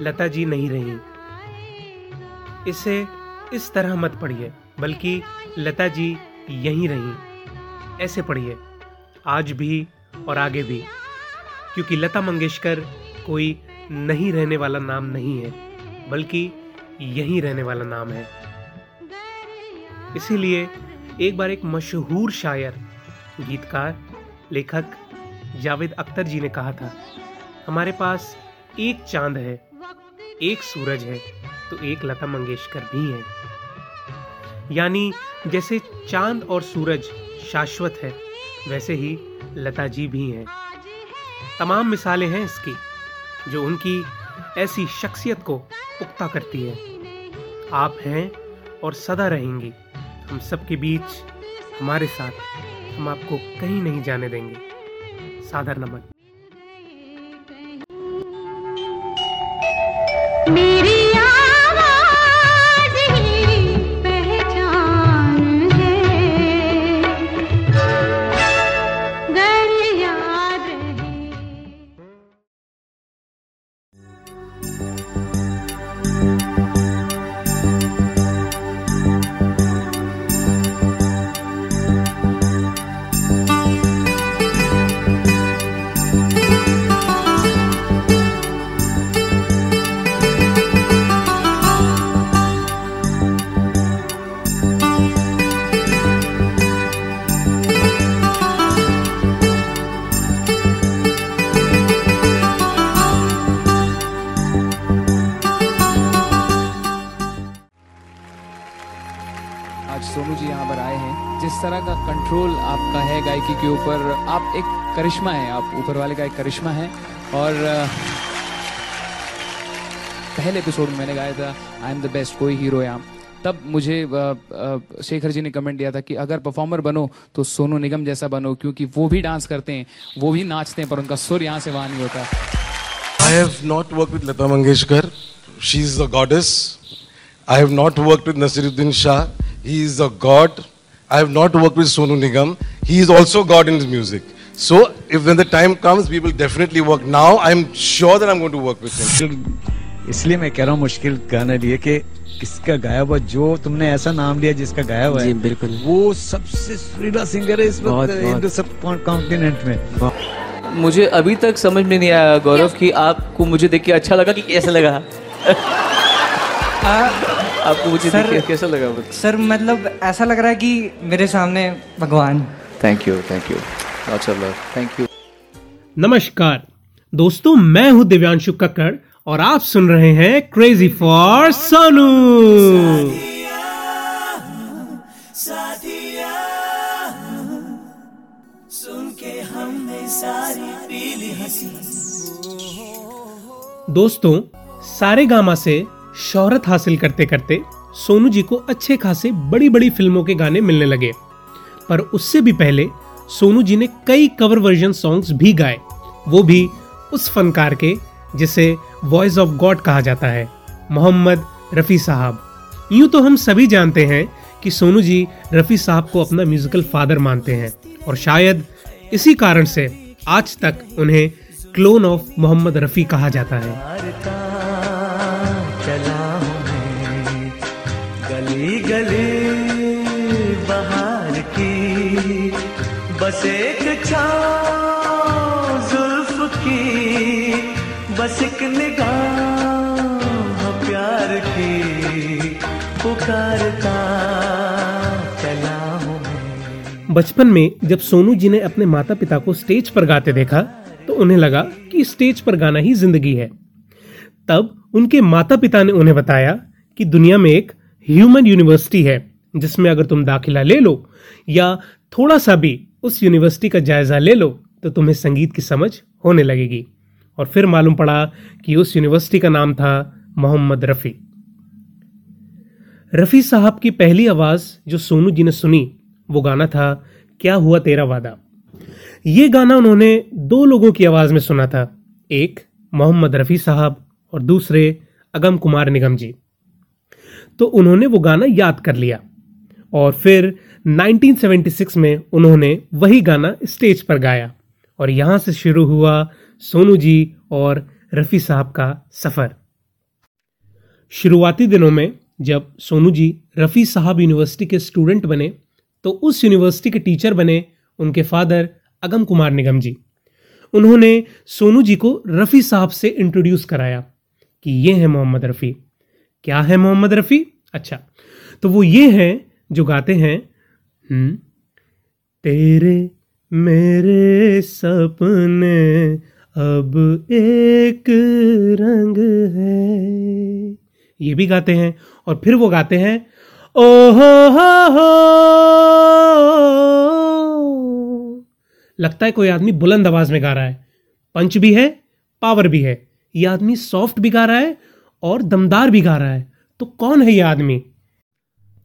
लता जी नहीं रही। इसे इस तरह मत पढ़िए, बल्कि लता जी यहीं रही। ऐसे पढ़िए, आज भी और आगे भी, क्योंकि लता मंगेशकर कोई नहीं रहने वाला नाम नहीं है, बल्कि यहीं रहने वाला नाम है। इसीलिए एक बार एक मशहूर शायर, गीतकार, लेखक जावेद अख्तर जी ने कहा था, हमारे पास एक चाँद है, एक सूरज है तो एक लता मंगेशकर भी है। यानी जैसे चाँद और सूरज शाश्वत है, वैसे ही लता जी भी हैं। तमाम मिसालें हैं इसकी। जो उनकी ऐसी शख्सियत को पुख्ता करती है। आप हैं और सदा रहेंगी। हम सबके बीच, हमारे साथ, हम आपको कहीं नहीं जाने देंगे। सादर नमन। मेरी तरह का कंट्रोल आपका है गायकी के ऊपर आप एक करिश्मा है, आप ऊपर वाले का एक करिश्मा है और पहले एपिसोड में मैंने गाया था आई एम द बेस्ट कोई हीरो यहाँ तब मुझे शेखर जी ने कमेंट दिया था कि अगर परफॉर्मर बनो तो सोनू निगम जैसा बनो, क्योंकि वो भी डांस करते हैं, वो भी नाचते हैं, पर उनका सुर यहाँ से वहाँ नहीं होता I have not worked with Lata Mangeshkar. She's a goddess. I have not worked with Nasiruddin Shah. He is a god. I have not worked with Sonu Nigam. He is also god in his music. So, if when the time comes, we will definitely work. Now, I'm sure that I'm going to work with him. इसलिए मैं कह रहा हूँ मुश्किल गाना लिए कि किसका गाया हुआ जो तुमने ऐसा नाम लिया जिसका गाया हुआ है बिल्कुल। वो सबसे सुरीला सिंगर है इस बहुत, वक्त बहुत। सब कॉन्टिनेंट में मुझे अभी तक समझ में नहीं आया गौरव कि आपको मुझे देख के अच्छा लगा कि कैसा लगा आपको मुझे सर- कैसा लगा सर मतलब ऐसा लग रहा है कि मेरे सामने भगवान। Thank you thank you thank you नमस्कार। दोस्तों मैं हूँ दिव्यांशु कक्कड़ और आप सुन रहे हैं क्रेजी फॉर सोनू दोस्तों सारे गामा से शोहरत हासिल करते करते सोनू जी को अच्छे खासे बड़ी बड़ी फ़िल्मों के गाने मिलने लगे। पर उससे भी पहले सोनू जी ने कई कवर वर्जन सॉन्ग्स भी गाए। वो भी उस फनकार के, जिसे वॉइस ऑफ़ गॉड कहा जाता है, मोहम्मद रफ़ी साहब। यूँ तो हम सभी जानते हैं कि सोनू जी रफ़ी साहब को अपना म्यूजिकल फादर मानते हैं। और शायद इसी कारण से आज तक उन्हें क्लोन ऑफ़ मोहम्मद रफ़ी कहा जाता है। चला हूँ मैं। गली गली बाहर की, बस एक छाँव जुल्फ की, बस एक निगाह प्यार की, पुकारता बचपन में जब सोनू जी ने अपने माता पिता को स्टेज पर गाते देखा तो उन्हें लगा कि स्टेज पर गाना ही ज़िंदगी है। तब उनके माता पिता ने उन्हें बताया कि दुनिया में एक ह्यूमन यूनिवर्सिटी है, जिसमें अगर तुम दाखिला ले लो या थोड़ा सा भी उस यूनिवर्सिटी का जायजा ले लो तो तुम्हें संगीत की समझ होने लगेगी। और फिर मालूम पड़ा कि उस यूनिवर्सिटी का नाम था मोहम्मद रफ़ी। रफ़ी साहब की पहली आवाज़ जो सोनू जी ने सुनी, वो गाना था, क्या हुआ तेरा वादा? ये गाना उन्होंने दो लोगों की आवाज़ में सुना था, एक मोहम्मद रफ़ी साहब और दूसरे अगम कुमार निगम जी। तो उन्होंने वो गाना याद कर लिया और फिर 1976 में उन्होंने वही गाना स्टेज पर गाया और यहाँ से शुरू हुआ सोनू जी और रफ़ी साहब का सफ़र। शुरुआती दिनों में जब सोनू जी रफ़ी साहब यूनिवर्सिटी के स्टूडेंट बने तो उस यूनिवर्सिटी के टीचर बने उनके फादर अगम कुमार निगम जी। उन्होंने सोनू जी को रफ़ी साहब से इंट्रोड्यूस कराया। कि ये है मोहम्मद रफ़ी। क्या है मोहम्मद रफ़ी? अच्छा तो वो ये हैं जो गाते हैं हम्म, तेरे मेरे सपने अब एक रंग है। ये भी गाते हैं और फिर वो गाते हैं ओ हो हो हो। लगता है कोई आदमी बुलंद आवाज़ में गा रहा है। पंच भी है पावर भी है। ये आदमी सॉफ्ट भी गा रहा है और दमदार भी गा रहा है। तो कौन है ये आदमी?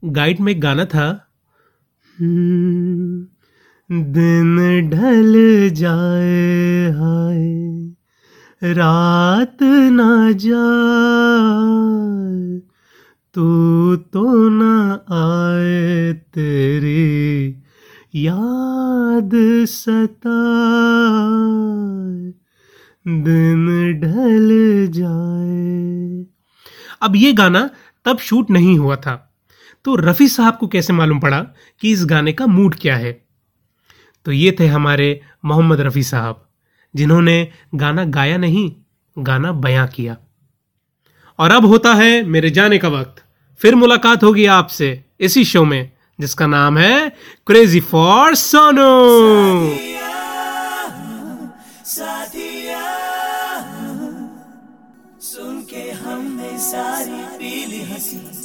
गाइड में एक गाना था। "हम्म, दिन ढल जाए हाय रात ना जाए तू तो ना आए तेरी याद सताए दिन ढल जाए। अब ये गाना तब शूट नहीं हुआ था। तो रफ़ी साहब को कैसे मालूम पड़ा कि इस गाने का मूड क्या है? तो ये थे हमारे मोहम्मद रफ़ी साहब, जिन्होंने गाना गाया नहीं, गाना बयां किया। और अब होता है मेरे जाने का वक्त। फिर मुलाकात होगी आपसे इसी शो में, जिसका नाम है क्रेजी फॉर सोनू सुन सारी पीली हँसी।